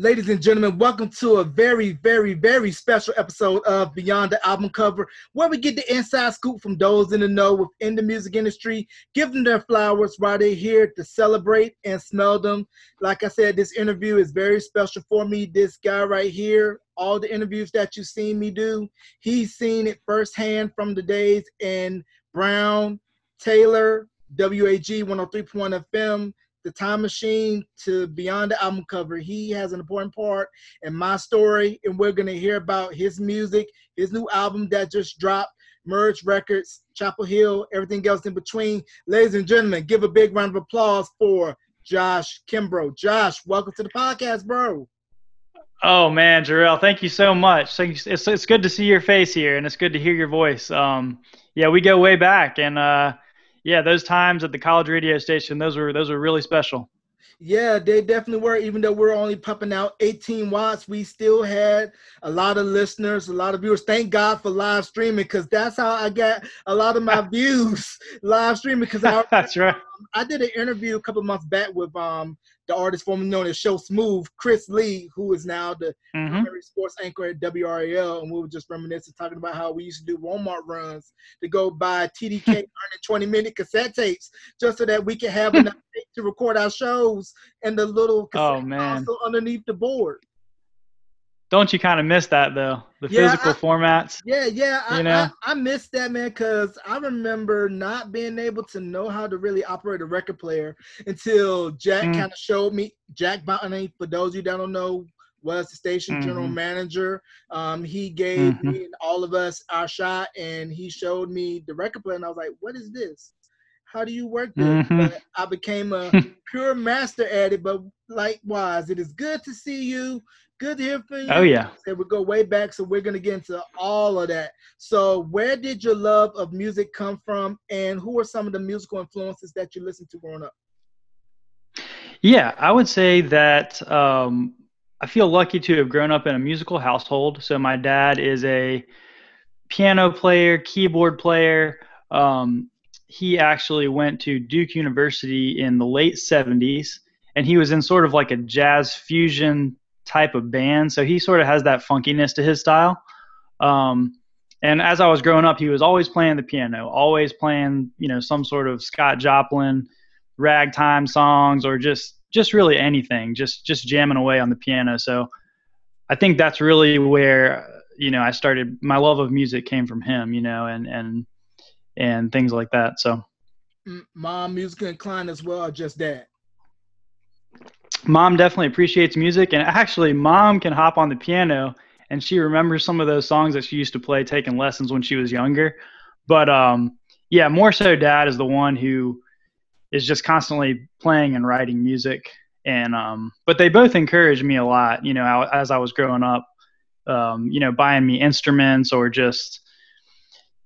Ladies and gentlemen, welcome to a very, very, very special episode of Beyond the Album Cover, where we get the inside scoop from those in the know within the music industry, give them their flowers while they're here to celebrate and smell them. Like I said, this interview is very special for me. This guy right here, all the interviews that you've seen me do, he's seen it firsthand from the days in Brown, Taylor, WAG 103.1 FM, the time machine to beyond the album cover. He has an important part in my story, and we're gonna hear about his music, his new album that just dropped, Merge Records, Chapel Hill, everything else in between. Ladies and gentlemen, give a big round of applause for Josh Kimbrough. Josh, welcome to the podcast, bro. Oh man, Jarrell, thank you so much. It's, it's good to see your face here, and it's good to hear your voice. Um, yeah, we go way back, and uh, yeah, those times at the college radio station, those were those were really special. Yeah, they definitely were. Even though we're only pumping out 18 watts, we still had a lot of listeners, a lot of viewers. Thank God for live streaming because that's how I got a lot of my views live streaming. Because I that's right. I did an interview a couple months back with um the artist formerly known as Show Smooth, Chris Lee, who is now the mm-hmm. sports anchor at WRAL, and we were just reminiscing, talking about how we used to do Walmart runs to go buy TDK 120 minute cassette tapes just so that we could have enough to record our shows and the little oh, man. underneath the board. Don't you kind of miss that though? The yeah, physical I, formats. Yeah, yeah. You I, know, I, I miss that man because I remember not being able to know how to really operate a record player until Jack mm. kind of showed me. Jack Botany, for those of you that don't know, was the station mm-hmm. general manager. Um, he gave mm-hmm. me and all of us our shot, and he showed me the record player, and I was like, "What is this? How do you work this?" Mm-hmm. But I became a pure master at it. But likewise, it is good to see you. Good to hear from you. Oh yeah. We go way back, so we're gonna get into all of that. So, where did your love of music come from, and who are some of the musical influences that you listened to growing up? Yeah, I would say that um, I feel lucky to have grown up in a musical household. So my dad is a piano player, keyboard player. Um, he actually went to Duke University in the late 70s, and he was in sort of like a jazz fusion type of band. So he sort of has that funkiness to his style. Um, and as I was growing up, he was always playing the piano, always playing, you know, some sort of Scott Joplin, ragtime songs, or just just really anything, just just jamming away on the piano. So I think that's really where you know I started. My love of music came from him, you know, and and and things like that. So, mom, music inclined as well, or just dad? Mom definitely appreciates music and actually mom can hop on the piano and she remembers some of those songs that she used to play taking lessons when she was younger. But um, yeah more so dad is the one who is just constantly playing and writing music. And um, but they both encouraged me a lot you know as i was growing up um, you know buying me instruments or just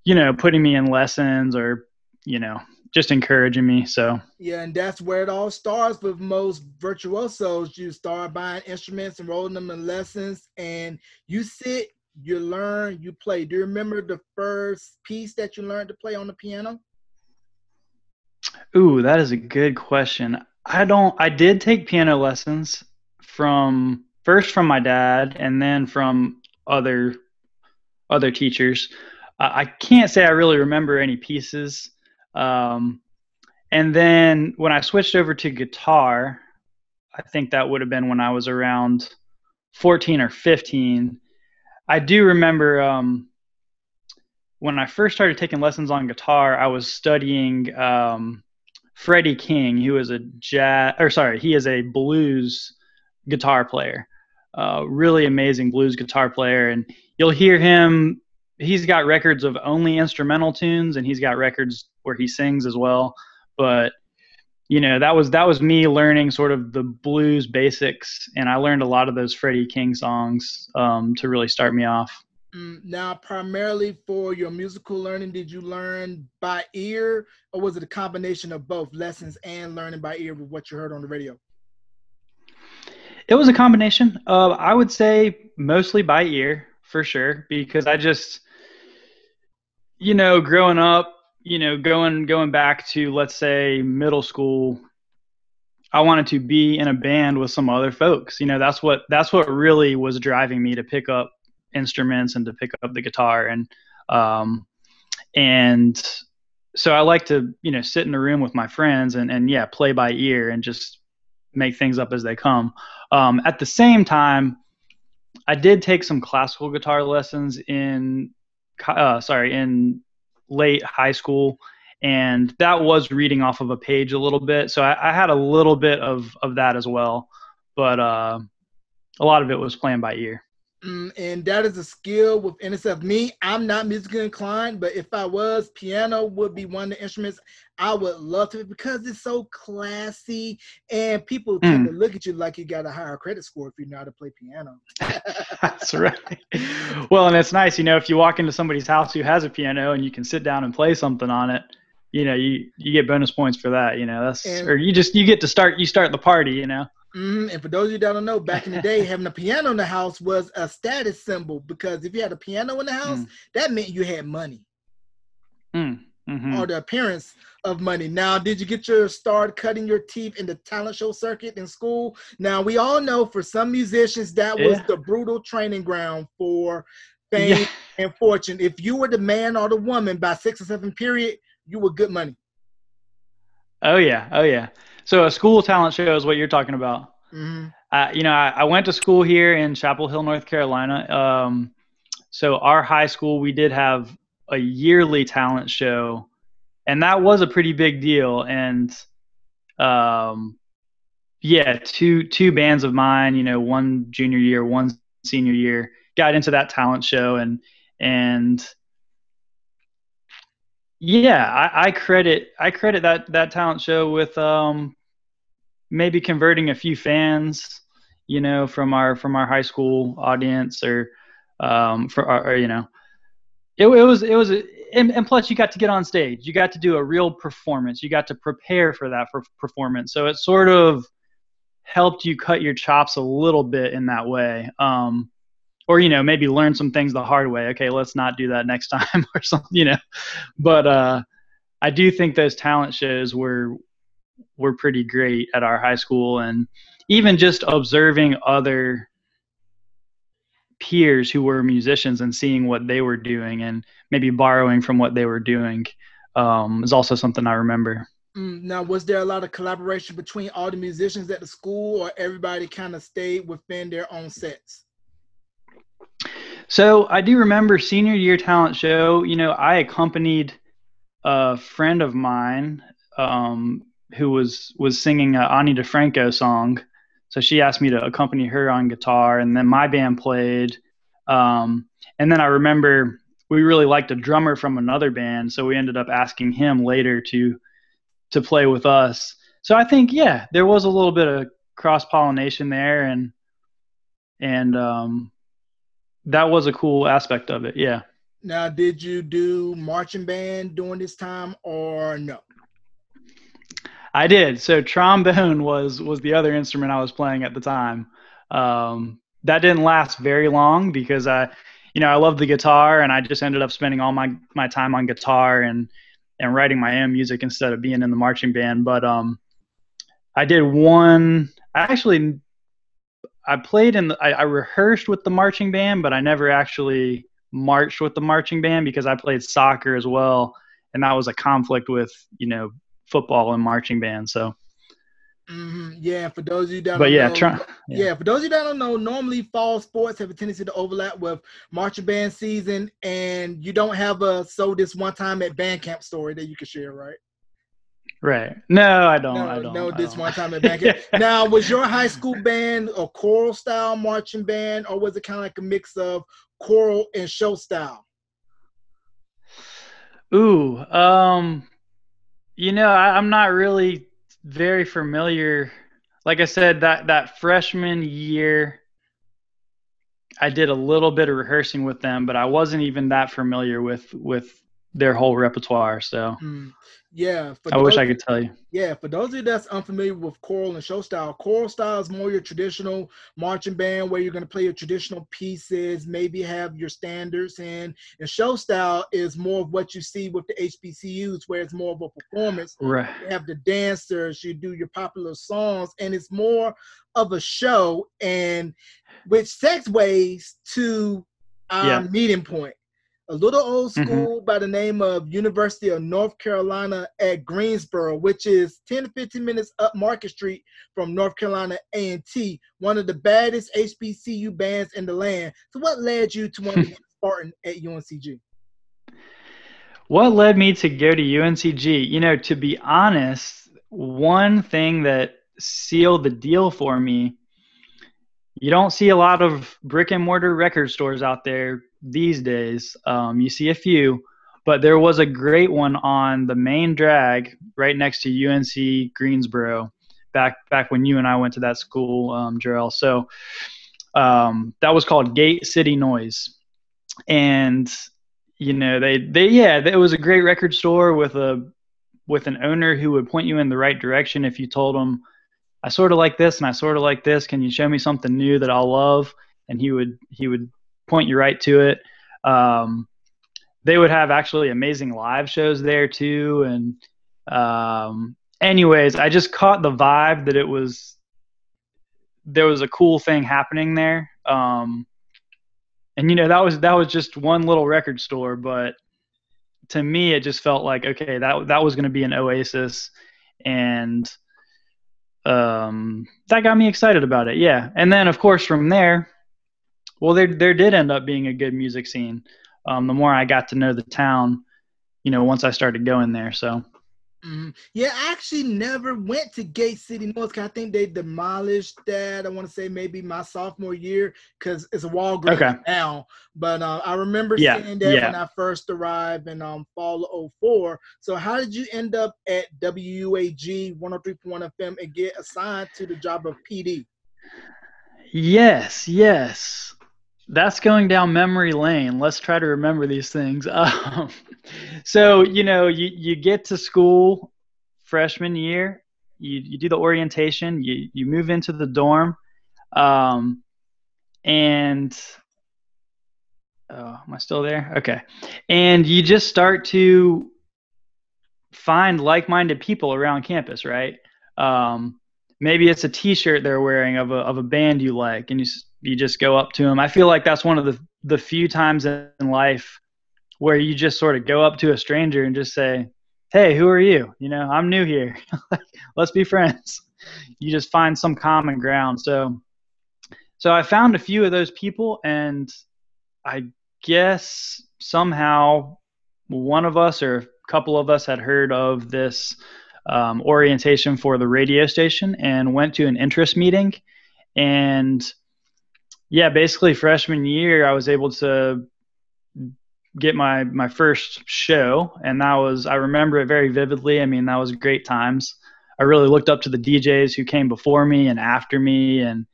you know putting me in lessons or you know just encouraging me. So yeah, and that's where it all starts with most virtuosos. You start buying instruments, enrolling them in lessons, and you sit, you learn, you play. Do you remember the first piece that you learned to play on the piano? Ooh, that is a good question. I don't. I did take piano lessons from first from my dad, and then from other other teachers. I can't say I really remember any pieces um, and then when I switched over to guitar, I think that would have been when I was around 14 or 15. I do remember um, when I first started taking lessons on guitar, I was studying um, Freddie King, who is a jazz, or sorry, he is a blues guitar player. Uh, really amazing blues guitar player, and you'll hear him he's got records of only instrumental tunes and he's got records where he sings as well. But you know that was that was me learning sort of the blues basics and i learned a lot of those freddie king songs um, to really start me off. Mm, now primarily for your musical learning did you learn by ear or was it a combination of both lessons and learning by ear with what you heard on the radio? It was a combination of i would say mostly by ear for sure because i just you know, growing up, you know, going going back to let's say middle school, I wanted to be in a band with some other folks. You know, that's what that's what really was driving me to pick up instruments and to pick up the guitar and um, and so I like to you know sit in a room with my friends and and yeah play by ear and just make things up as they come. Um, at the same time, I did take some classical guitar lessons in uh, sorry in late high school and that was reading off of a page a little bit. So I, I had a little bit of of that as well, but uh, a lot of it was playing by ear. Mm, and that is a skill within itself. Me, I'm not musically inclined, but if I was, piano would be one of the instruments I would love to because it's so classy and people tend mm. to look at you like you got a higher credit score if you know how to play piano. That's right. Well, and it's nice, you know, if you walk into somebody's house who has a piano and you can sit down and play something on it, you know, you you get bonus points for that. You know, that's and, or you just you get to start you start the party. You know. Mm-hmm. And for those of you that don't know, back in the day, having a piano in the house was a status symbol because if you had a piano in the house, mm. that meant you had money. Mm. Mm-hmm. Or the appearance of money. Now, did you get your start cutting your teeth in the talent show circuit in school? Now, we all know for some musicians that yeah. was the brutal training ground for fame yeah. and fortune. If you were the man or the woman by six or seven period, you were good money. Oh yeah, oh yeah. So a school talent show is what you're talking about. Mm-hmm. Uh, you know, I, I, went to school here in Chapel Hill, North Carolina. Um, so our high school, we did have a yearly talent show, and that was a pretty big deal. And um, yeah, two two bands of mine, you know, one junior year, one senior year, got into that talent show, and and yeah, I, I, credit I credit that that talent show with um, maybe converting a few fans, you know, from our from our high school audience or um, for our, or, you know, it, it was it was and, and, plus you got to get on stage, you got to do a real performance, you got to prepare for that for performance, so it sort of helped you cut your chops a little bit in that way. Um, or you know maybe learn some things the hard way okay let's not do that next time or something you know but uh i do think those talent shows were were pretty great at our high school and even just observing other peers who were musicians and seeing what they were doing and maybe borrowing from what they were doing um, is also something I remember. Mm, now, was there a lot of collaboration between all the musicians at the school, or everybody kind of stayed within their own sets? So I do remember senior year talent show. You know, I accompanied a friend of mine um, who was was singing a Ani DiFranco song. So she asked me to accompany her on guitar, and then my band played. Um, and then I remember we really liked a drummer from another band, so we ended up asking him later to to play with us. So I think yeah, there was a little bit of cross pollination there, and and um, that was a cool aspect of it. Yeah. Now, did you do marching band during this time or no? I did. So trombone was was the other instrument I was playing at the time. Um, that didn't last very long because I, you know, I love the guitar and I just ended up spending all my my time on guitar and and writing my own music instead of being in the marching band. But um, I did one. I actually I played in the, I, I rehearsed with the marching band, but I never actually marched with the marching band because I played soccer as well, and that was a conflict with you know football and marching band. So. Mm-hmm. Yeah, for those of you that but yeah, know, try, yeah. yeah, for those of you that don't know, normally fall sports have a tendency to overlap with marching band season, and you don't have a so this one time at band camp story that you can share, right? Right. No, I don't. No, I don't. No, I this don't. one time at back. now, was your high school band a choral style marching band, or was it kind of like a mix of choral and show style? Ooh, um, you know, I, I'm not really very familiar. Like I said, that that freshman year, I did a little bit of rehearsing with them, but I wasn't even that familiar with with their whole repertoire. So Mm. Yeah, I wish I could tell you. Yeah, for those of you that's unfamiliar with choral and show style, choral style is more your traditional marching band where you're going to play your traditional pieces, maybe have your standards in. And show style is more of what you see with the HBCUs, where it's more of a performance. Right. You have the dancers, you do your popular songs, and it's more of a show, and which segues to our Yeah. meeting point. A little old Mhm. school by the name of University of North Carolina at Greensboro, which is 10 to 15 minutes up Market Street from North Carolina A&T, one of the baddest HBCU bands in the land. So what led you to want to be a Spartan at UNCG? What led me to go to UNCG? You know, to be honest, one thing that sealed the deal for me, you don't see a lot of brick and mortar record stores out there these days. Um, you see a few, but there was a great one on the main drag right next to UNC Greensboro back back when you and I went to that school, um, Jarrell. So um, that was called Gate City Noise, and you know they they yeah it was a great record store with a with an owner who would point you in the right direction if you told him I sort of like this and I sort of like this. Can you show me something new that I'll love? And he would he would point you right to it. Um, they would have actually amazing live shows there too. And um, anyways, I just caught the vibe that it was there was a cool thing happening there. Um, and you know that was that was just one little record store, but to me it just felt like okay that that was going to be an oasis, and um, that got me excited about it. Yeah, and then of course from there, well, there there did end up being a good music scene. Um, the more I got to know the town, you know, once I started going there. So Mhm. Yeah, I actually never went to Gate City Noise. 'cause I think they demolished that. I want to say maybe my sophomore year because it's a Walgreens Okay. now. But uh, I remember Yeah, seeing that yeah. when I first arrived in um, fall of 04. So how did you end up at WUAG 103.1 FM and get assigned to the job of PD? Yes, yes. That's going down memory lane. Let's try to remember these things. Um, so, you know, you, you get to school freshman year, you, you do the orientation, you, you move into the dorm, um, and oh, am I still there? Okay. And you just start to find like minded people around campus, right? Um, maybe it's a T-shirt they're wearing of a of a band you like, and you you just go up to them. I feel like that's one of the the few times in life where you just sort of go up to a stranger and just say, "Hey, who are you? You know, I'm new here. Let's be friends." You just find some common ground. So, so I found a few of those people, and I guess somehow one of us or a couple of us had heard of this um, orientation for the radio station and went to an interest meeting. And yeah, basically freshman year, I was able to get my my first show, and that was I remember it very vividly. I mean, that was great times. I really looked up to the DJs who came before me and after me, and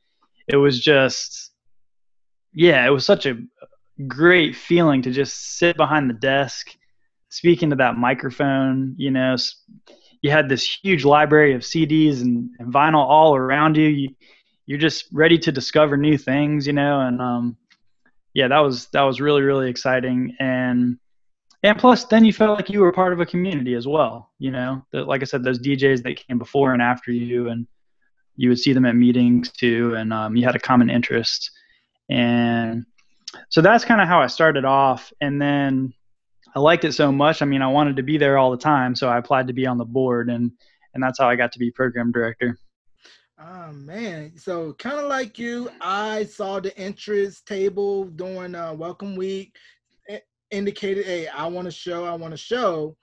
it was just yeah, it was such a great feeling to just sit behind the desk, speaking to that microphone. You know, you had this huge library of CDs and, and vinyl all around you. you. You're just ready to discover new things, you know, and um, yeah, that was that was really really exciting, and and plus then you felt like you were part of a community as well, you know. That, like I said, those DJs that came before and after you, and you would see them at meetings too, and um, you had a common interest, and so that's kind of how I started off, and then I liked it so much. I mean, I wanted to be there all the time, so I applied to be on the board, and and that's how I got to be program director. Oh man, so kind of like you, I saw the interest table during uh, Welcome Week, i- indicated, "Hey, I want a show, I want a show,"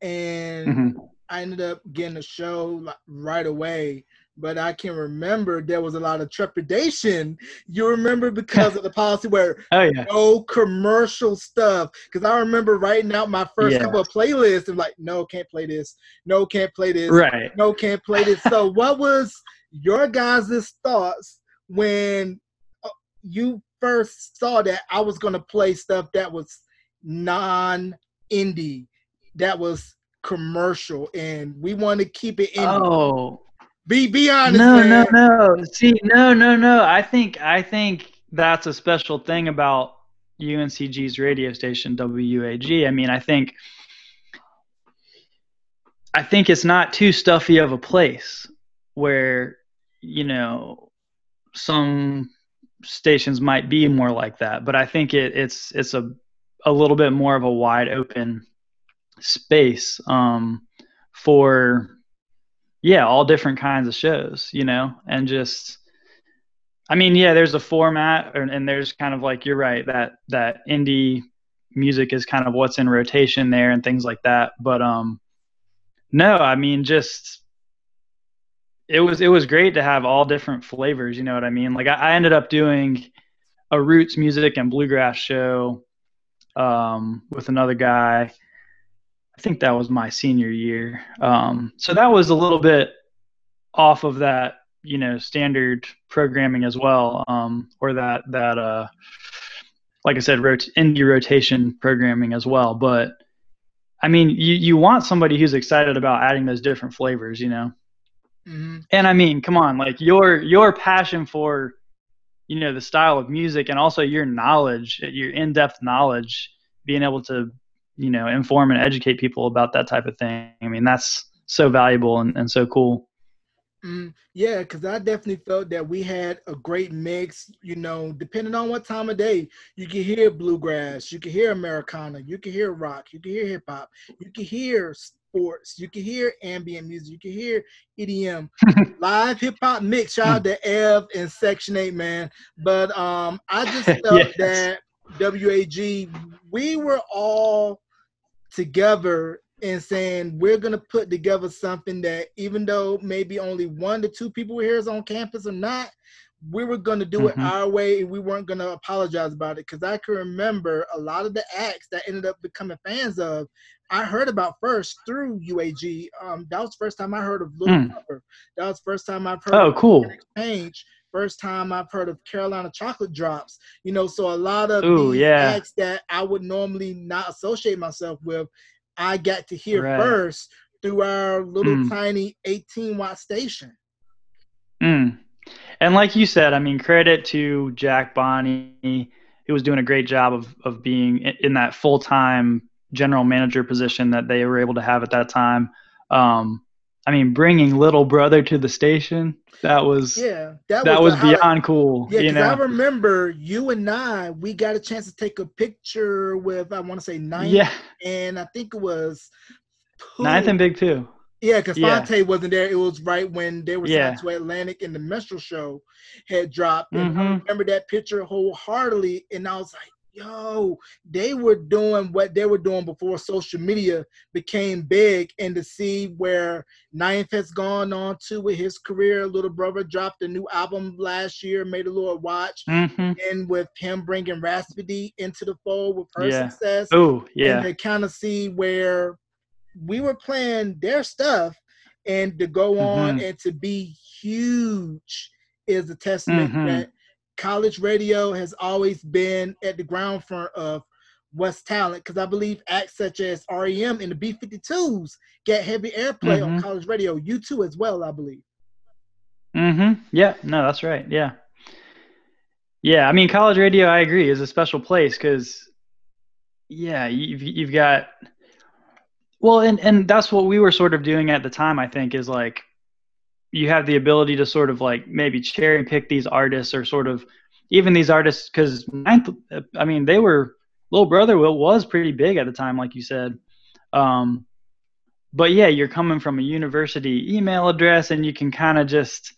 and Mhm. I ended up getting a show like, right away. But I can remember there was a lot of trepidation. You remember because of the policy where Oh yeah, no commercial stuff. Because I remember writing out my first Yeah. couple of playlists and like, no, can't play this. No, can't play this right. no can't play this so what was your guys' thoughts when uh, you first saw that i was going to play stuff that was non indie that was commercial and we want to keep it indie. Oh, be be honest. no, man. no, no. See, no, no, no. I think I think that's a special thing about UNCG's radio station WAG. I mean, I think I think it's not too stuffy of a place where you know some stations might be more like that, but I think it, it's it's a a little bit more of a wide open space um, for yeah all different kinds of shows, you know, and just I mean yeah, there's a format and, and there's kind of like you're right that that indie music is kind of what's in rotation there and things like that, but um no, I mean just it was it was great to have all different flavors. You know what I mean? Like I, I ended up doing a roots music and bluegrass show um, with another guy. I think that was my senior year. Um, so that was a little bit off of that, you know, standard programming as well, um, or that that uh, like I said, rot- indie rotation programming as well. But I mean, you you want somebody who's excited about adding those different flavors, you know. Mm-hmm. And I mean, come on, like your your passion for you know the style of music and also your knowledge, your in-depth knowledge, being able to you know inform and educate people about that type of thing. I mean, that's so valuable and, and so cool. Mm, yeah, because I definitely felt that we had a great mix. You know, depending on what time of day, you can hear bluegrass, you can hear Americana, you can hear rock, you can hear hip hop, you can hear sports, you can hear ambient music, you can hear EDM, live hip hop mix. Shout out to Ev and Section Eight, man. But um, I just felt Yes. that WAG, we were all together and saying we're gonna put together something that even though maybe only one to two people were here is on campus or not, we were gonna do it Mhm. our way and we weren't gonna apologize about it. Cause I can remember a lot of the acts that ended up becoming fans of, I heard about first through UAG. Um, that was the first time I heard of Little Mm. Brother. That was the first time I've heard Oh, of cool. Exchange. First time I've heard of Carolina Chocolate Drops. You know, so a lot of Ooh, these yeah. acts that I would normally not associate myself with, I got to hear Right. first through our little Mm. tiny 18 watt station. Mm. And like you said, I mean, credit to Jack Bonney, who was doing a great job of of being in that full time general manager position that they were able to have at that time. Um, I mean, bringing little brother to the station that was Yeah, that, a was highlight. beyond cool. Yeah, you because I remember you and I, we got a chance to take a picture with, I want to say ninth, yeah, and I think it was ninth and Big Pooh. Yeah, because Yeah. Wasn't there. It was right when they were Yeah. signed to Atlantic and the Minstrel Show had dropped. And I Mhm. remember that picture wholeheartedly. And I was like, yo, they were doing what they were doing before social media became big. And to see where Ninth has gone on to with his career, Little Brother dropped a new album last year, May the Lord Watch. hmm And with him bringing Rapsody into the fold with her Yeah. success Oh yeah. and to kind of see where we were playing their stuff and to go on Mhm. and to be huge is a testament Mhm. that college radio has always been at the ground front of what's talent because I believe acts such as REM and the B52s get heavy airplay on Mhm. college radio. U2 as well, I believe. Mm-hmm. Yeah, no, that's right. Yeah. Yeah, I mean, college radio, I agree, is a special place because, yeah, you've you've got, well, and and that's what we were sort of doing at the time. I think is like, you have the ability to sort of like maybe cherry pick these artists or sort of even these artists because ninth, I mean, they were Little Brother wa- was pretty big at the time, like you said. Um, but yeah, you're coming from a university email address, and you can kind of just,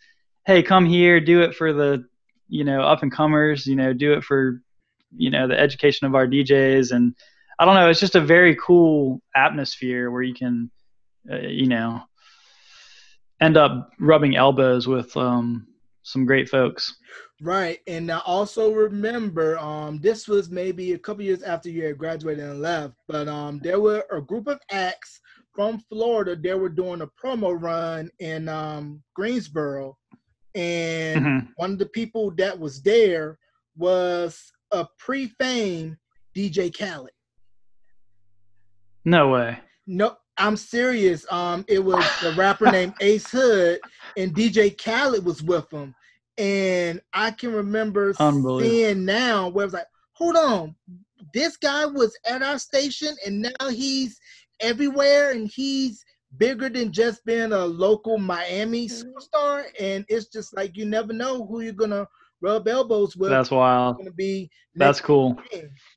hey, come here, do it for the, you know, up and comers, you know, do it for, you know, the education of our DJs, and I don't know, it's just a very cool atmosphere where you can, uh, you know, end up rubbing elbows with um, some great folks. Right. And I also remember um this was maybe a couple years after you had graduated and left, but um there were a group of acts from Florida. They were doing a promo run in um Greensboro. And Mhm. one of the people that was there was a pre-fame DJ Khaled. No way. No, I'm serious. Um, it was a rapper named Ace Hood, and DJ Khaled was with him. And I can remember seeing now where I was like, hold on, this guy was at our station, and now he's everywhere, and he's bigger than just being a local Miami mm-hmm. superstar. And it's just like you never know who you're gonna rub elbows with. That's wild. Going to be that's cool.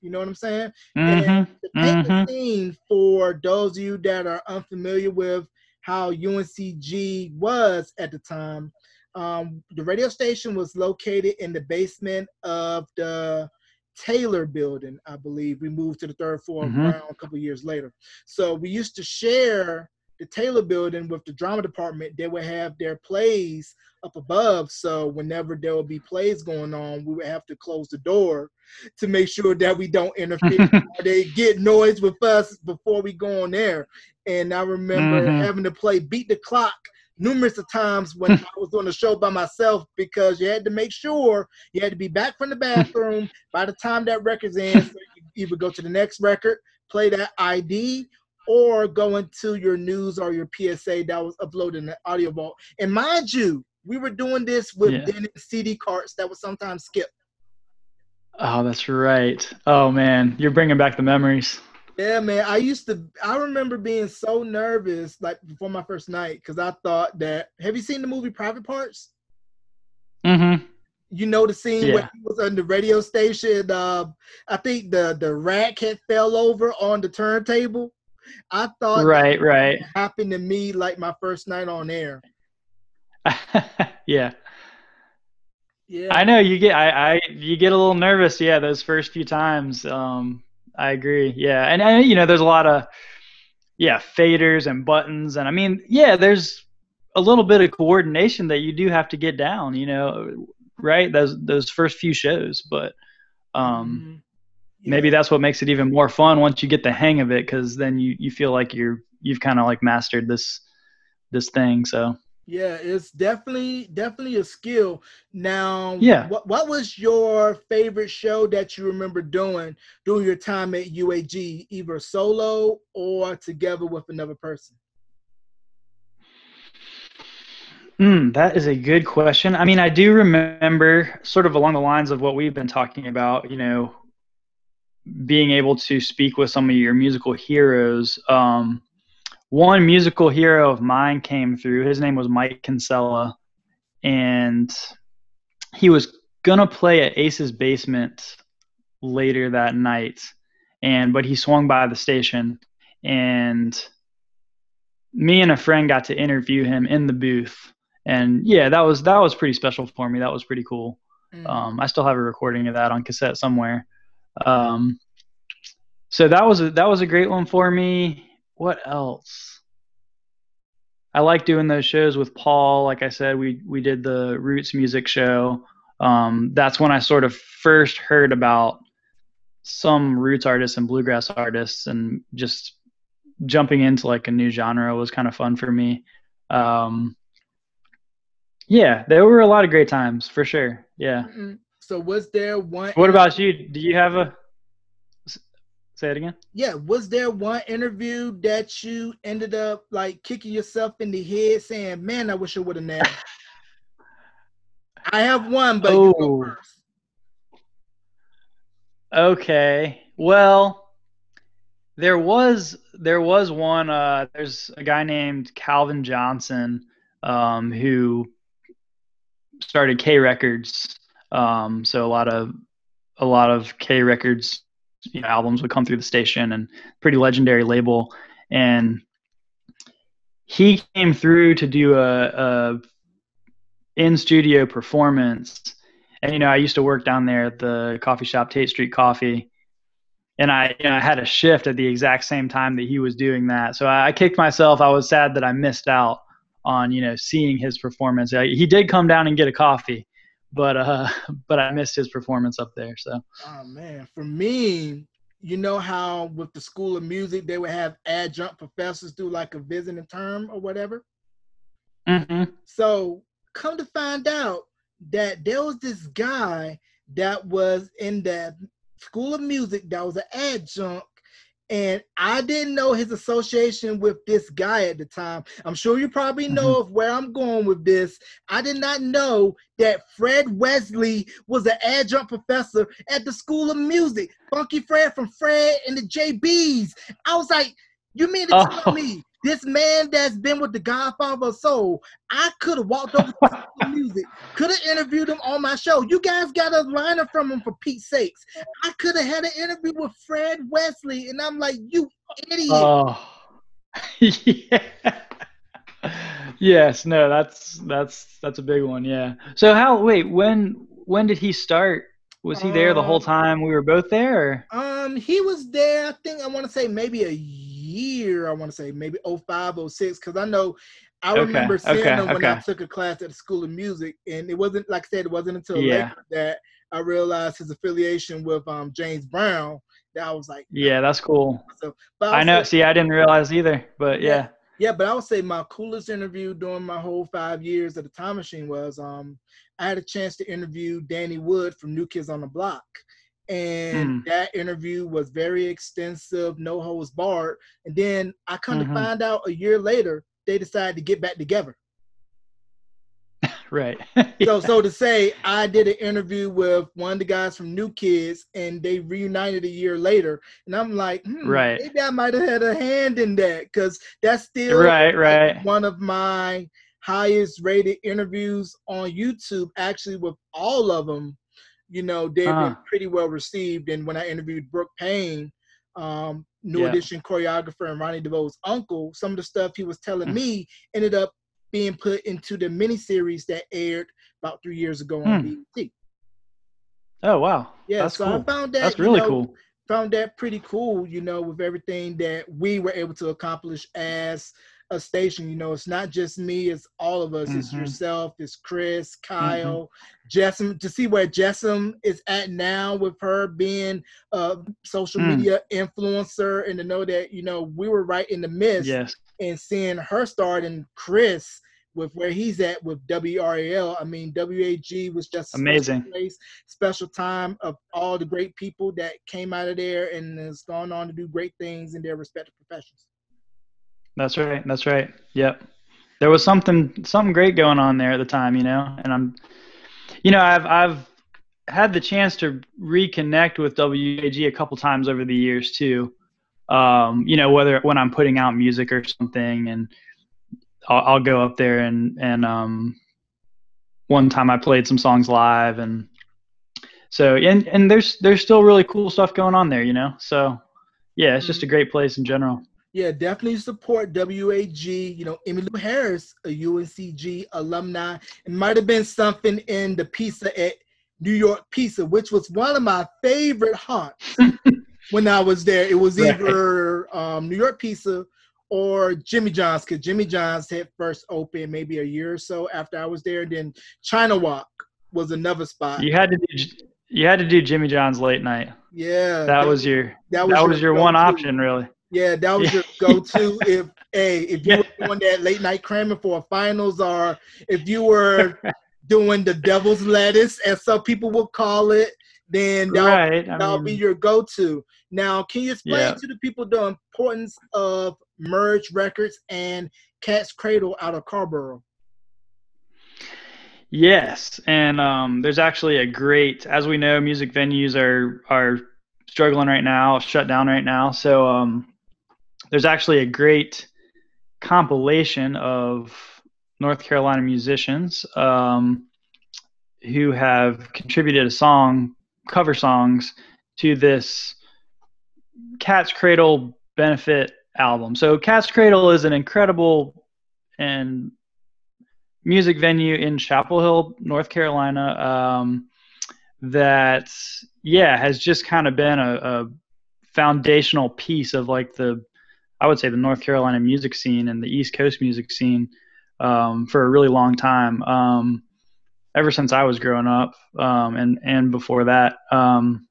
You know what I'm saying? Mm-hmm. And to paint mm-hmm. the scene for those of you that are unfamiliar with how UNCG was at the time, um, the radio station was located in the basement of the Taylor building, I believe. We moved to the third floor mm-hmm. around a couple years later. So we used to share the Taylor building with the drama department. They would have their plays up above. So whenever there would be plays going on, we would have to close the door to make sure that we don't interfere they get noise with us before we go on there. And I remember mm-hmm. having to play beat the clock numerous of times when I was on the show by myself because you had to make sure you had to be back from the bathroom by the time that record's in. So you either go to the next record, play that ID, or go into your news or your PSA that was uploaded in the audio vault. And mind you, we were doing this with yeah. CD carts that would sometimes skip. Oh, that's right. Oh man, you're bringing back the memories. Yeah, man. I used to. I remember being so nervous, like before my first night, because I thought that. Have you seen the movie Private Parts? Mm-hmm. You know the scene yeah. where he was on the radio station. Uh, I think the the rack had fell over on the turntable. I thought right, right happened to me like my first night on air. yeah. Yeah. I know you get I, I you get a little nervous, yeah, those first few times. Um I agree. Yeah. And, and you know, there's a lot of yeah, faders and buttons and I mean, yeah, there's a little bit of coordination that you do have to get down, you know, right? Those those first few shows, but um mm-hmm. Yeah. maybe that's what makes it even more fun once you get the hang of it cuz then you you feel like you're you've kind of like mastered this this thing, so yeah, it's definitely definitely a skill. Now, yeah, what what was your favorite show that you remember doing during your time at UAG, either solo or together with another person? Mm, that is a good question. I mean, I do remember sort of along the lines of what we've been talking about, you know, being able to speak with some of your musical heroes. Um, one musical hero of mine came through. His name was Mike Kinsella, and he was gonna play at Ace's Basement later that night, and but he swung by the station, and me and a friend got to interview him in the booth, and yeah, that was that was pretty special for me. That was pretty cool. Mm. Um, I still have a recording of that on cassette somewhere. Um, so that was a, that was a great one for me what else? I like doing those shows with Paul. Like I said, we we did the Roots music show. Um, that's when I sort of first heard about some roots artists and bluegrass artists, and just jumping into like a new genre was kind of fun for me. Um, yeah, there were a lot of great times for sure. Yeah. So was there one? What about you? Do you have a Say it again. Yeah, was there one interview that you ended up like kicking yourself in the head, saying, "Man, I wish I would have nailed"? I have one, but oh. you go oh. first. Okay. Well, there was there was one. Uh, there's a guy named Calvin Johnson um, who started K Records. Um, so a lot of a lot of K Records you know, albums would come through the station and pretty legendary label. And he came through to do a, a in studio performance. And you know, I used to work down there at the coffee shop, Tate Street Coffee, and I, you know, I had a shift at the exact same time that he was doing that. So I, I kicked myself. I was sad that I missed out on you know seeing his performance. He did come down and get a coffee, but uh but I missed his performance up there. So oh man, for me, you know how with the School of Music they would have adjunct professors do like a visiting term or whatever. Mm-hmm. So come to find out that there was this guy that was in the School of Music that was an adjunct And I didn't know his association with this guy at the time. I'm sure you probably know mm-hmm. of where I'm going with this. I did not know that Fred Wesley was an adjunct professor at the School of Music. Funky Fred from Fred and the JBs. I was like, you mean to oh. tell me this man that's been with the Godfather of Soul, I could have walked over to music, could have interviewed him on my show. You guys got a liner from him for Pete's sakes. I could have had an interview with Fred Wesley, and I'm like, you idiot. Oh, yeah. yes, no, that's that's that's a big one. Yeah. So how? Wait, when when did he start? Was he there the whole um, time we were both there? Or? Um, he was there. I think I want to say maybe a year, I want to say maybe 05, 06, because I know I okay, remember seeing okay, him when okay. I took a class at the School of Music, and it wasn't like I said, it wasn't until yeah. later that I realized his affiliation with um, James Brown. That I was like, yeah, that's cool. So, but I, I know. Say, see, I didn't realize either, but yeah. yeah. Yeah, but I would say my coolest interview during my whole five years at the Time Machine was um, I had a chance to interview Danny Wood from New Kids on the Block and mm. that interview was very extensive, no holds barred. And then I come mm-hmm. to find out a year later they decided to get back together. right. so so to say, I did an interview with one of the guys from New Kids, and they reunited a year later, and I'm like, hmm, right, maybe I might have had a hand in that because that's still right, right, one of my highest rated interviews on YouTube. Actually, with all of them you know, they've uh-huh. been pretty well received. And when I interviewed Brooke Payne, um, New yeah. Edition choreographer and Ronnie DeVoe's uncle, some of the stuff he was telling mm. me ended up being put into the miniseries that aired about three years ago on mm. BET. Oh wow! Yeah, That's so cool. I found that That's really know, cool. Found that pretty cool, you know, with everything that we were able to accomplish as a station. You know, it's not just me; it's all of us. Mm-hmm. It's yourself. It's Chris, Kyle, mm-hmm. Jessam. To see where Jessam is at now with her being a social mm. media influencer, and to know that you know we were right in the midst. Yes. And seeing her start and Chris with where he's at with WRAL. I mean, WAG was just amazing place, special time of all the great people that came out of there and has gone on to do great things in their respective professions. That's right. That's right. Yep. There was something something great going on there at the time, you know. And I'm, you know, I've I've had the chance to reconnect with WAG a couple times over the years too. Um, you know, whether when I'm putting out music or something, and I'll, I'll go up there and and um, one time I played some songs live, and so and and there's there's still really cool stuff going on there, you know. So yeah, it's just a great place in general yeah, definitely support WAG. You know, Emily Harris, a UNCG alumni. It might have been something in the pizza at New York Pizza, which was one of my favorite haunts when I was there. It was either um, New York Pizza or Jimmy John's, because Jimmy John's had first opened maybe a year or so after I was there. Then China Walk was another spot. You had to do you had to do Jimmy John's late night. Yeah, that, that was your that was that your, was your one option, really. Yeah, that was your go-to if hey, if you were doing that late night cramming for a finals, or if you were doing the devil's lettuce, as some people would call it, then that'll, right. that'll mean, be your go-to. Now, can you explain yeah. to the people the importance of Merge Records and Cat's Cradle out of Carrboro? Yes, and um, there's actually a great, as we know, music venues are are struggling right now, shut down right now. So um, there's actually a great compilation of North Carolina musicians um, who have contributed a song, cover songs, to this Cat's Cradle benefit album. So Cat's Cradle is an incredible and music venue in Chapel Hill, North Carolina. Um, that yeah has just kind of been a, a foundational piece of like the I would say the North Carolina music scene and the East Coast music scene um, for a really long time. Um, ever since I was growing up, um, and and before that. Um,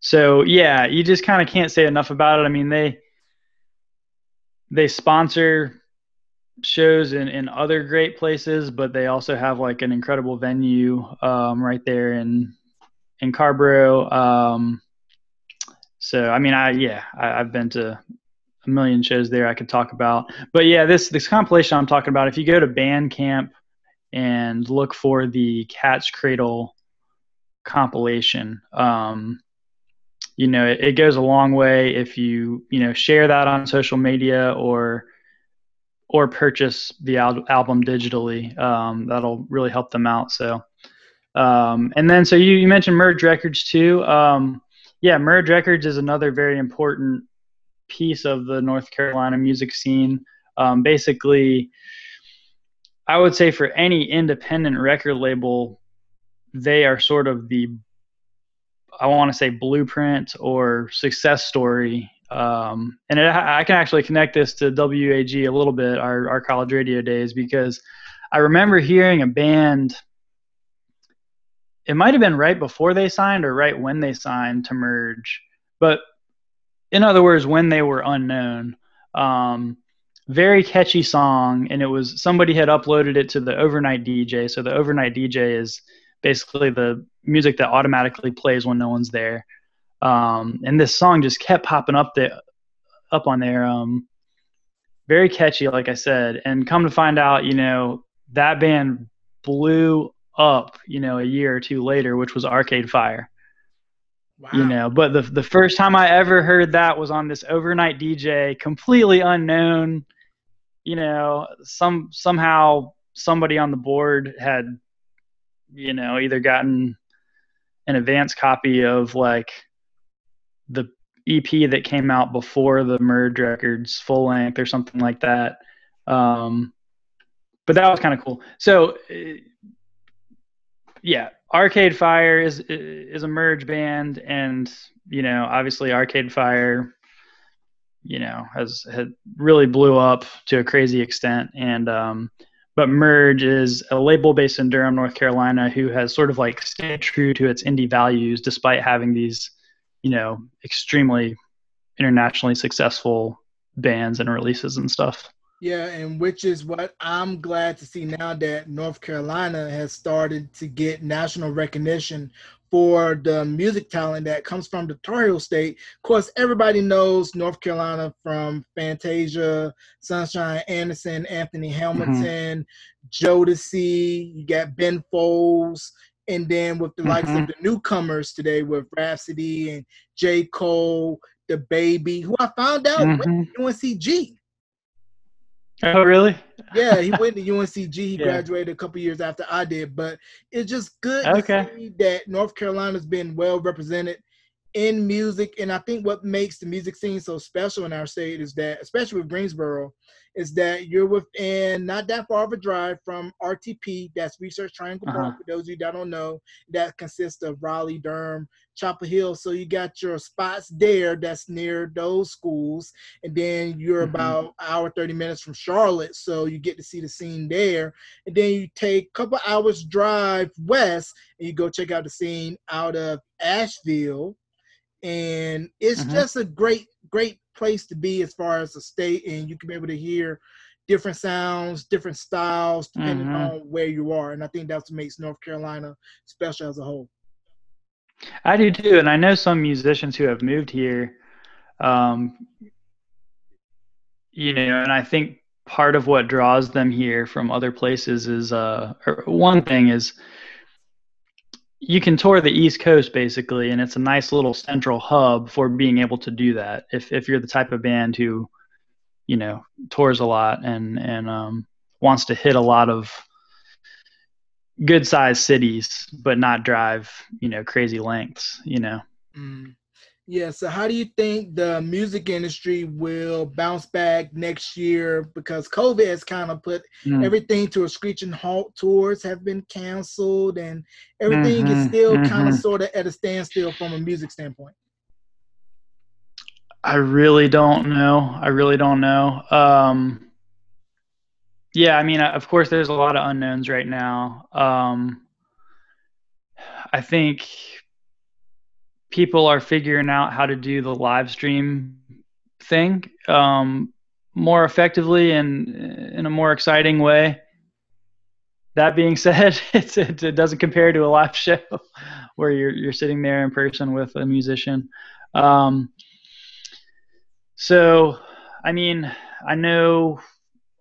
so yeah, you just kind of can't say enough about it. I mean, they they sponsor shows in, in other great places, but they also have like an incredible venue um, right there in in Carrboro. Um, so I mean, I yeah, I, have been to a million shows there I could talk about. But yeah, this this compilation I'm talking about. If you go to Bandcamp and look for the Cat's Cradle compilation, um, you know, it, it, goes a long way if you you know share that on social media or or purchase the al- album digitally. Um, that'll really help them out. So. Um, and then, so you, you mentioned Merge Records too. Um, yeah, Merge Records is another very important piece of the North Carolina music scene. Um, basically, I would say for any independent record label, they are sort of the, I want to say, blueprint or success story. Um, and it, I can actually connect this to WUAG a little bit, our, our college radio days, because I remember hearing a band it might have been right before they signed or right when they signed to merge. But in other words, when they were unknown. Um, very catchy song, and it was somebody had uploaded it to the overnight DJ. So the overnight DJ is basically the music that automatically plays when no one's there. Um, and this song just kept popping up there, up on there. Um, very catchy, like I said. And come to find out, you know, that band blew up, you know, a year or two later, which was Arcade Fire. Wow. You know, but the the first time I ever heard that was on this overnight DJ, completely unknown. You know, some somehow somebody on the board had, you know, either gotten an advance copy of like the EP that came out before the Merge Records full length or something like that. Um, but that was kind of cool. So yeah, Arcade Fire is is a merge band, and you know, obviously Arcade Fire, you know, has had really blew up to a crazy extent, and um, but Merge is a label based in Durham, North Carolina, who has sort of like stayed true to its indie values despite having these, you know, extremely internationally successful bands and releases and stuff. Yeah, and which is what I'm glad to see now that North Carolina has started to get national recognition for the music talent that comes from the Tar Heel State. Of course, everybody knows North Carolina from Fantasia, Sunshine Anderson, Anthony Hamilton, mm-hmm. Jodeci, you got Ben Folds, and then with the mm-hmm. likes of mm-hmm. the newcomers today with Rapsody and J. Cole, the baby, who I found out mm-hmm. went to UNCG. Oh, really? yeah, he went to UNCG. He yeah. graduated a couple years after I did, but it's just good okay. to see that North Carolina's been well represented in music. And I think what makes the music scene so special in our state is that, especially with Greensboro, is that you're within not that far of a drive from RTP, that's Research Triangle uh-huh. Park. For those of you that don't know, that consists of Raleigh, Durham, Chapel Hill. So you got your spots there that's near those schools. And then you're mm-hmm. about hour, 30 minutes from Charlotte. So you get to see the scene there. And then you take a couple hours drive west and you go check out the scene out of Asheville. And it's mm-hmm. just a great, great place to be as far as the state. And you can be able to hear different sounds, different styles, depending mm-hmm. on where you are. And I think that's what makes North Carolina special as a whole. I do too, and I know some musicians who have moved here. Um, you know, and I think part of what draws them here from other places is uh, one thing is you can tour the East Coast basically, and it's a nice little central hub for being able to do that. If if you're the type of band who, you know, tours a lot and and um, wants to hit a lot of good sized cities, but not drive, you know, crazy lengths, you know. Mm. Yeah. So, how do you think the music industry will bounce back next year? Because COVID has kind of put mm. everything to a screeching halt. Tours have been canceled, and everything mm-hmm. is still mm-hmm. kind of sort of at a standstill from a music standpoint. I really don't know. I really don't know. Um, yeah, I mean, of course, there's a lot of unknowns right now. Um, I think people are figuring out how to do the live stream thing um, more effectively and in a more exciting way. That being said, it, it doesn't compare to a live show where you're you're sitting there in person with a musician. Um, so, I mean, I know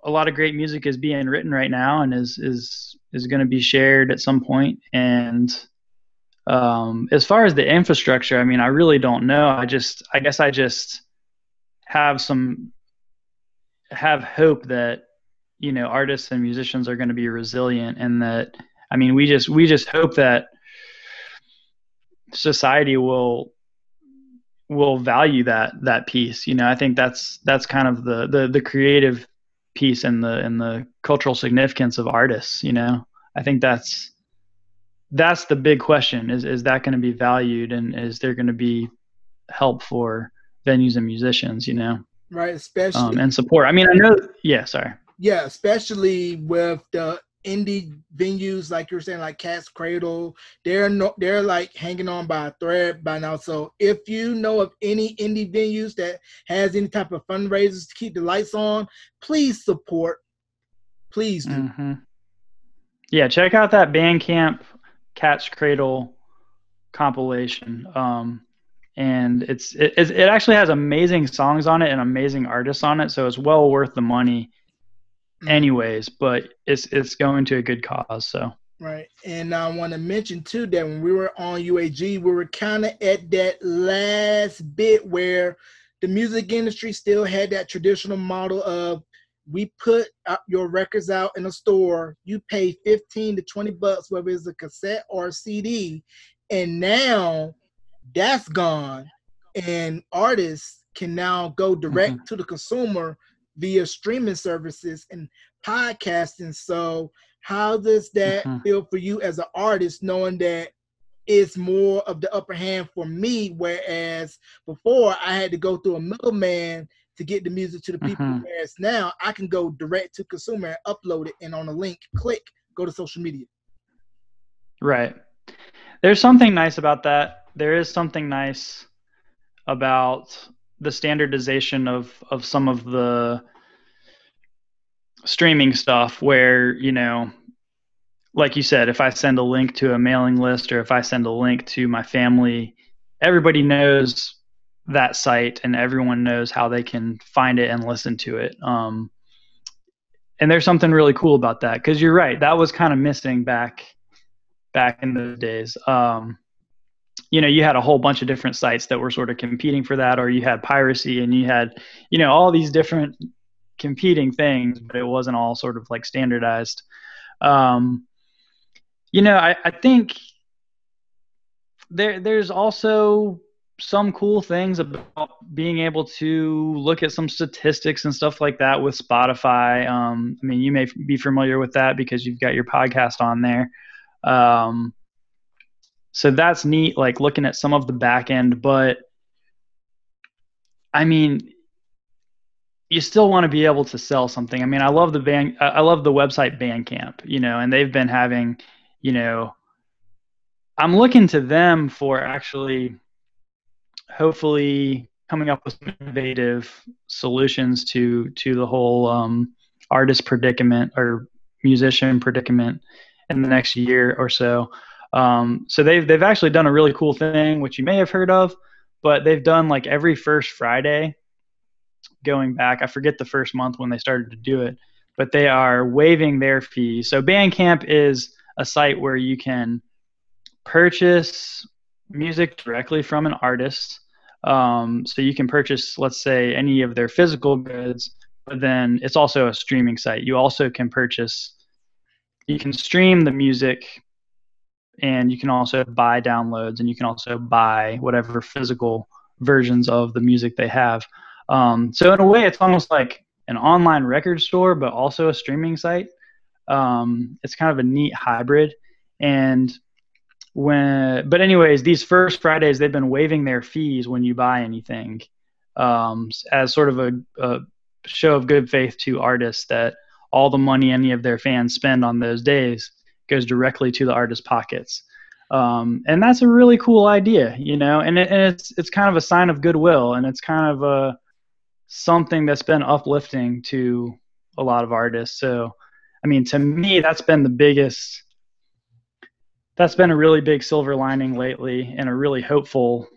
a lot of great music is being written right now and is is is going to be shared at some point. And um, as far as the infrastructure, I mean, I really don't know. I just, I guess, I just have some have hope that you know artists and musicians are going to be resilient and that i mean we just we just hope that society will will value that that piece you know i think that's that's kind of the the, the creative piece and the and the cultural significance of artists you know i think that's that's the big question is is that going to be valued and is there going to be help for venues and musicians you know right especially um, and support i mean i know yeah sorry yeah, especially with the indie venues like you're saying, like Cat's Cradle, they're no, they're like hanging on by a thread by now. So if you know of any indie venues that has any type of fundraisers to keep the lights on, please support. Please do. Mm-hmm. Yeah, check out that Bandcamp Cat's Cradle compilation. Um, and it's it, it actually has amazing songs on it and amazing artists on it, so it's well worth the money Mm-hmm. anyways, but it's it's going to a good cause. So right, and I want to mention too that when we were on UAG, we were kind of at that last bit where the music industry still had that traditional model of we put your records out in a store, you pay 15 to 20 bucks, whether it's a cassette or a CD. And now that's gone. And artists can now go direct mm-hmm. to the consumer via streaming services and podcasting. So, how does that mm-hmm. feel for you as an artist, knowing that it's more of the upper hand for me, whereas before I had to go through a middleman to get the music to the people. Mm-hmm. Whereas now I can go direct to consumer and upload it, and on a link, click, go to social media. Right. There's something nice about that. There is something nice about the standardization of of some of the streaming stuff where you know like you said if i send a link to a mailing list or if i send a link to my family everybody knows that site and everyone knows how they can find it and listen to it. Um, and there's something really cool about that because you're right that was kind of missing back back in the days. Um, you know you had a whole bunch of different sites that were sort of competing for that or you had piracy and you had you know all these different competing things but it wasn't all sort of like standardized. Um, you know I, I think there there's also some cool things about being able to look at some statistics and stuff like that with Spotify. Um, I mean, you may be familiar with that because you've got your podcast on there. Um, so that's neat, like looking at some of the back end, but I mean, you still want to be able to sell something. I mean, I love the band, I love the website Bandcamp, you know, and they've been having, you know, I'm looking to them for actually, hopefully, coming up with some innovative solutions to to the whole um, artist predicament or musician predicament in the next year or so. Um, so they've they've actually done a really cool thing, which you may have heard of, but they've done like every first Friday, going back. I forget the first month when they started to do it, but they are waiving their fees. So Bandcamp is a site where you can purchase music directly from an artist. Um, so you can purchase, let's say, any of their physical goods, but then it's also a streaming site. You also can purchase, you can stream the music and you can also buy downloads and you can also buy whatever physical versions of the music they have. Um, so in a way, it's almost like an online record store, but also a streaming site. Um, it's kind of a neat hybrid. And when, but anyways, these first Fridays they've been waiving their fees when you buy anything, um, as sort of a, a show of good faith to artists that all the money any of their fans spend on those days goes directly to the artist's pockets. Um, and that's a really cool idea, you know, and, it, and it's it's kind of a sign of goodwill, and it's kind of a something that's been uplifting to a lot of artists. So, I mean, to me, that's been the biggest. That's been a really big silver lining lately, and a really hopeful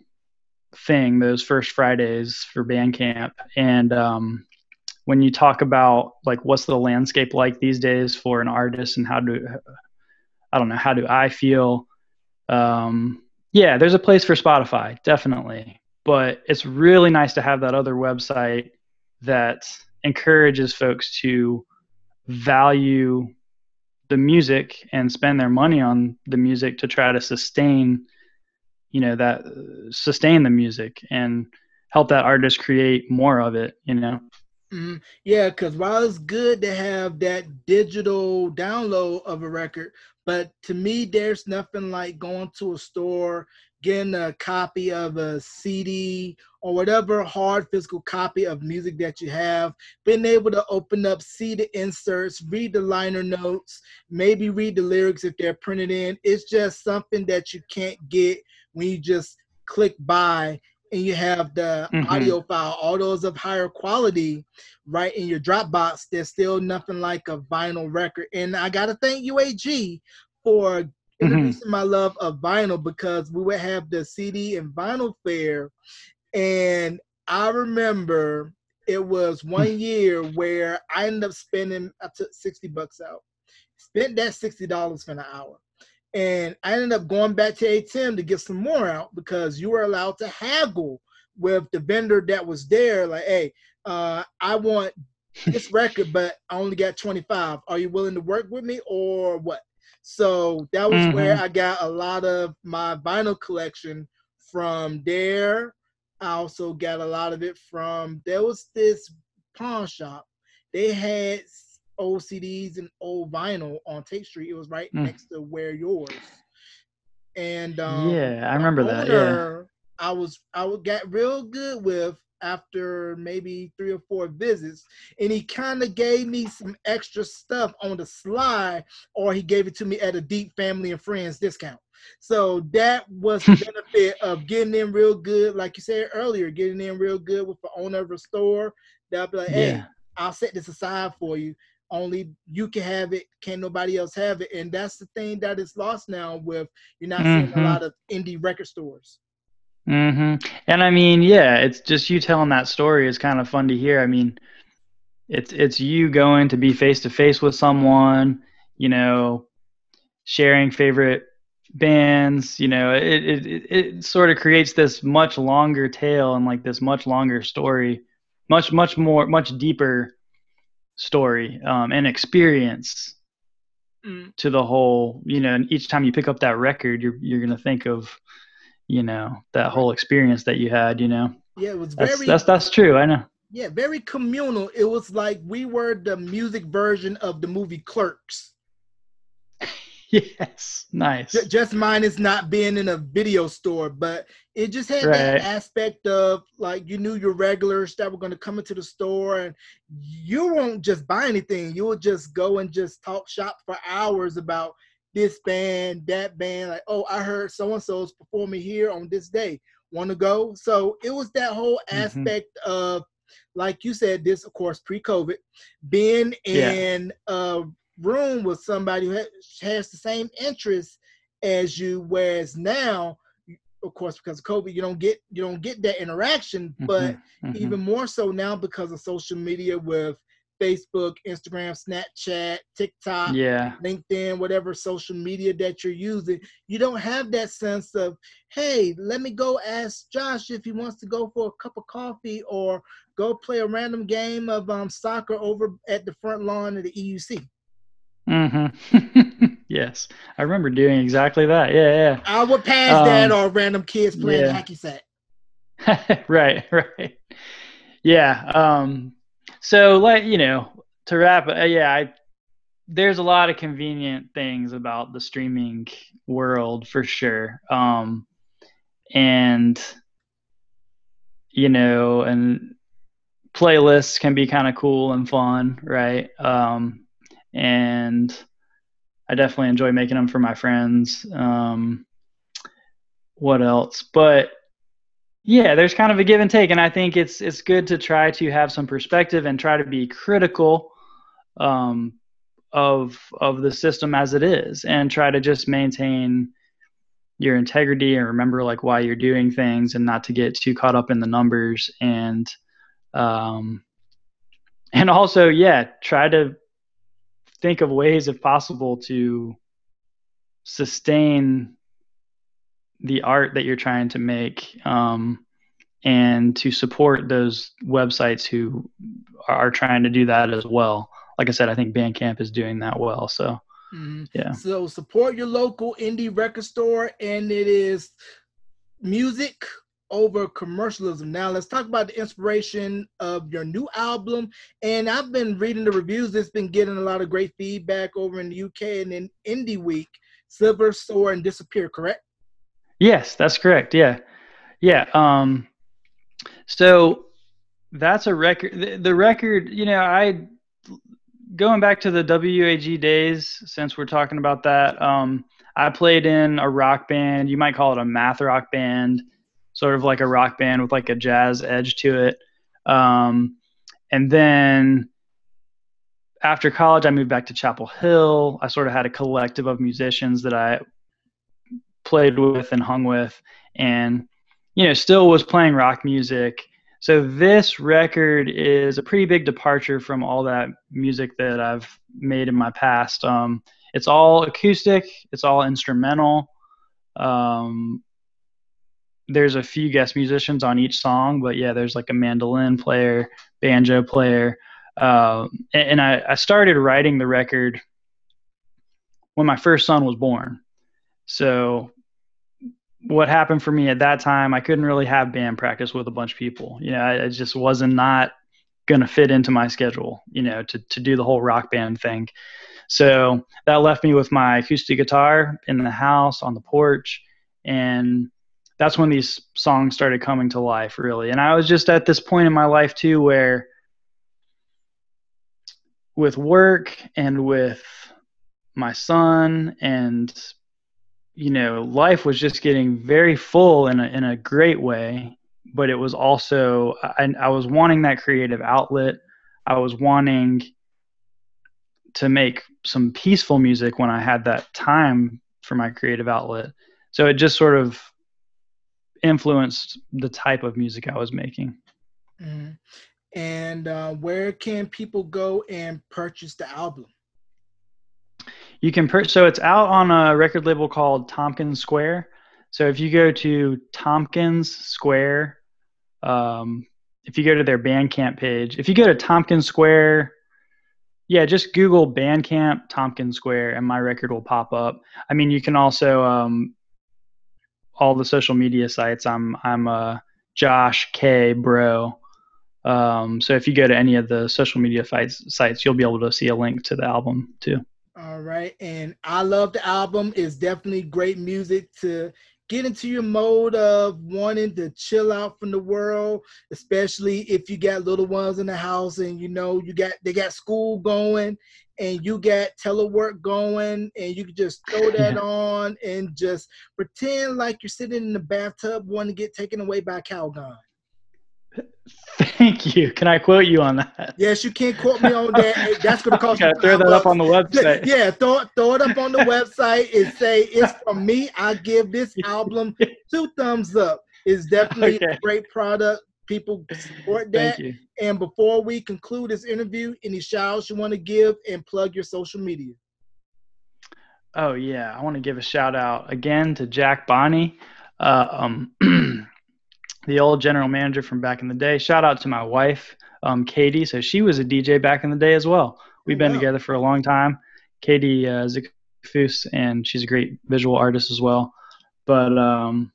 thing those first Fridays for Bandcamp, and um, when you talk about like what's the landscape like these days for an artist and how do I don't know how do I feel. Um, yeah, there's a place for Spotify, definitely, but it's really nice to have that other website that encourages folks to value the music and spend their money on the music to try to sustain you know that sustain the music and help that artist create more of it you know mm-hmm. yeah because while it's good to have that digital download of a record but to me there's nothing like going to a store getting a copy of a cd or whatever hard physical copy of music that you have, being able to open up, see the inserts, read the liner notes, maybe read the lyrics if they're printed in. It's just something that you can't get when you just click buy and you have the mm-hmm. audio file, all those of higher quality, right in your Dropbox. There's still nothing like a vinyl record. And I gotta thank UAG for. Introducing mm-hmm. my love of vinyl because we would have the CD and vinyl fair and I remember it was one hmm. year where I ended up spending, I took 60 bucks out, spent that $60 for an hour. And I ended up going back to ATM to get some more out because you were allowed to haggle with the vendor that was there. Like, hey, uh, I want this record, but I only got 25. Are you willing to work with me or what? So that was mm-hmm. where I got a lot of my vinyl collection from there I also got a lot of it from there was this pawn shop. They had old CDs and old vinyl on Tate Street. It was right mm. next to where yours. And um, yeah, I remember that. Yeah. I was I would get real good with after maybe three or four visits, and he kind of gave me some extra stuff on the slide, or he gave it to me at a deep family and friends discount. So that was the benefit of getting in real good, like you said earlier, getting in real good with the owner of a store. They'll be like, hey, yeah. I'll set this aside for you. Only you can have it, can't nobody else have it. And that's the thing that is lost now with you're not mm-hmm. seeing a mm-hmm. lot of indie record stores. Mm-hmm. And I mean, yeah, it's just you telling that story is kind of fun to hear. I mean, it's it's you going to be face to face with someone, you know, sharing favorite bands you know it, it it, sort of creates this much longer tale and like this much longer story much much more much deeper story um, and experience mm. to the whole you know and each time you pick up that record you're you're gonna think of you know that whole experience that you had you know yeah it was very that's that's, that's true i know yeah very communal it was like we were the music version of the movie clerks yes, nice. Just mine is not being in a video store, but it just had right. that aspect of like you knew your regulars that were going to come into the store, and you won't just buy anything. You will just go and just talk shop for hours about this band, that band. Like, oh, I heard so and so's performing here on this day. Want to go? So it was that whole mm-hmm. aspect mm-hmm. of like you said, this of course pre-COVID, being in yeah. a room with somebody who has the same interests as you, whereas now, of course, because of COVID, you don't get you don't get that interaction. Mm-hmm, but mm-hmm. even more so now because of social media with Facebook, Instagram, Snapchat, TikTok, yeah. LinkedIn, whatever social media that you're using, you don't have that sense of, hey, let me go ask Josh if he wants to go for a cup of coffee or go play a random game of um, soccer over at the front lawn of the EUC. Mm-hmm. yes, I remember doing exactly that. Yeah, yeah. I would pass um, that or random kids playing yeah. hacky sack. right, right. Yeah. Um. So, like you know, to wrap, uh, yeah, I there's a lot of convenient things about the streaming world for sure. Um, and you know, and playlists can be kind of cool and fun, right? Um, and I definitely enjoy making them for my friends. Um, what else? But yeah, there's kind of a give and take, and I think it's it's good to try to have some perspective and try to be critical um, of of the system as it is, and try to just maintain, your integrity and remember like why you're doing things and not to get too caught up in the numbers. And um and also yeah try to think of ways if possible to sustain the art that you're trying to make um, and to support those websites who are trying to do that as well like i said i think bandcamp is doing that well so Mhm. Yeah. So support your local indie record store, and it is music over commercialism. Now let's talk about the inspiration of your new album. And I've been reading the reviews. It's been getting a lot of great feedback over in the UK and in Indie Week. Silver Soar and Disappear, correct? Yes, that's correct. Yeah. Yeah. Um, so that's a record. The, the record, you know, I going back to the WUAG days, since we're talking about that, um, I played in a rock band. You might call it a math rock band, sort of like a rock band with like a jazz edge to it. Um, and then after college, I moved back to Chapel Hill. I sort of had a collective of musicians that I played with and hung with, and you know, still was playing rock music. So this record is a pretty big departure from all that music that I've made in my past. Um, it's all acoustic. It's all instrumental. Um, there's a few guest musicians on each song, but yeah, there's like a mandolin player, banjo player, uh, and, and I, I started writing the record when my first son was born. So what happened for me at that time, I couldn't really have band practice with a bunch of people. You know, I, I just wasn't not going to fit into my schedule, you know, to, to do the whole rock band thing. So that left me with my acoustic guitar in the house on the porch. And that's when these songs started coming to life, really. And I was just at this point in my life, too, where with work and with my son and you know, life was just getting very full in a, in a great way, but it was also, I, I was wanting that creative outlet. I was wanting to make some peaceful music when I had that time for my creative outlet. So it just sort of influenced the type of music I was making. Mhm. And uh, where can people go and purchase the album? You can per- so it's out on a record label called Tompkins Square. So if you go to Tompkins Square, um, if you go to their Bandcamp page, if you go to Tompkins Square, yeah, just Google Bandcamp Tompkins Square, and my record will pop up. I mean, you can also um, all the social media sites. I'm I'm uh, Josh K Bro. Um, so if you go to any of the social media sites, sites, you'll be able to see a link to the album too. All right. And I love the album. It's definitely great music to get into your mode of wanting to chill out from the world, especially if you got little ones in the house and you know you got they got school going and you got telework going and you can just throw that on and just pretend like you're sitting in the bathtub wanting to get taken away by Calgon. Thank you. Can I quote you on that? Yes, you can't quote me on that. That's gonna cost Gotta you throw that up on the website. Yeah, throw it, throw it up on the website and say it's from me. I give this album two thumbs up. It's definitely a great product. People support that. And before we conclude this interview, any shout outs you want to give and plug your social media? Oh yeah, I want to give a shout out again to Jack Bonney, uh, um, the old general manager from back in the day. Shout out to my wife, um, Katie. So she was a DJ back in the day as well. We've been Wow. together for a long time. Katie uh, Zikfus, and she's a great visual artist as well. But um,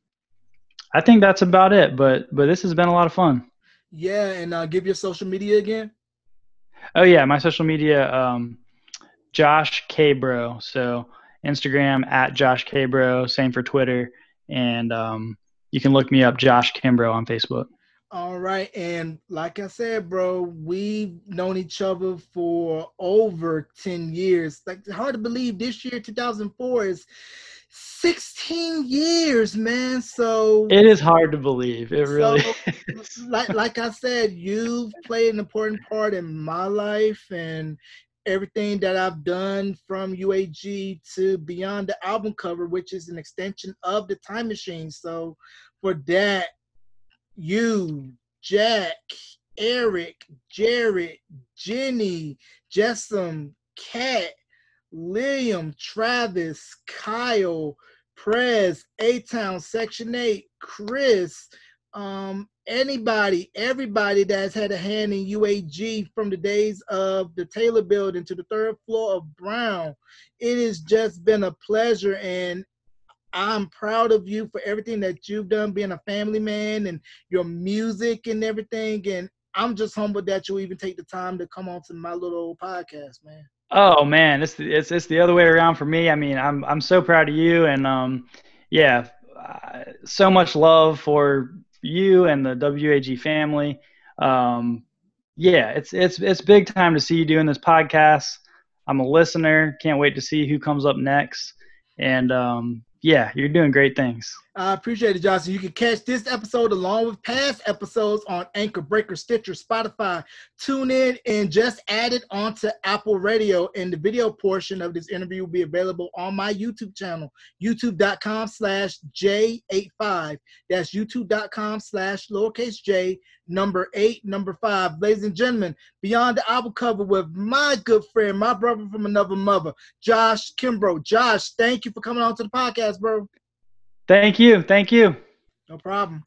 I think that's about it. But but this has been a lot of fun. Yeah, and uh, give your social media again. Oh yeah, my social media, um, Josh K Bro. So Instagram at Josh K Bro. Same for Twitter, and um, you can look me up, Josh Kimbrough, on Facebook. All right, and like I said, bro, we've known each other for over ten years. Like hard to believe this year, 2004, is 16 years, man. So It is hard to believe. It really. So, like like I said, you've played an important part in my life and everything that I've done from UAG to Beyond the album cover, which is an extension of the Time Machine. So for that, you, Jack, Eric, Jared, Jenny, Jessam, Kat, Liam, Travis, Kyle, Prez, A Town, Section 8, Chris, um, anybody, everybody that's had a hand in UAG from the days of the Taylor building to the third floor of Brown. It has just been a pleasure and I'm proud of you for everything that you've done, being a family man and your music and everything. And I'm just humbled that you even take the time to come on to my little podcast, man. Oh man, it's it's it's the other way around for me. I mean, I'm I'm so proud of you, and um, yeah, uh, so much love for you and the WUAG family. Um, yeah, it's it's it's big time to see you doing this podcast. I'm a listener. Can't wait to see who comes up next. And um, yeah, you're doing great things. I appreciate it, Johnson. You can catch this episode along with past episodes on Anchor Breaker, Stitcher, Spotify, TuneIn, and just add it onto Apple Radio. And the video portion of this interview will be available on my YouTube channel, youtube.com slash J85. That's youtube.com slash lowercase j number eight, number five. Ladies and gentlemen, beyond the album cover with my good friend, my brother from another mother, Josh Kimbrough. Josh, thank you for coming on to the podcast, bro. Thank you. Thank you. No problem.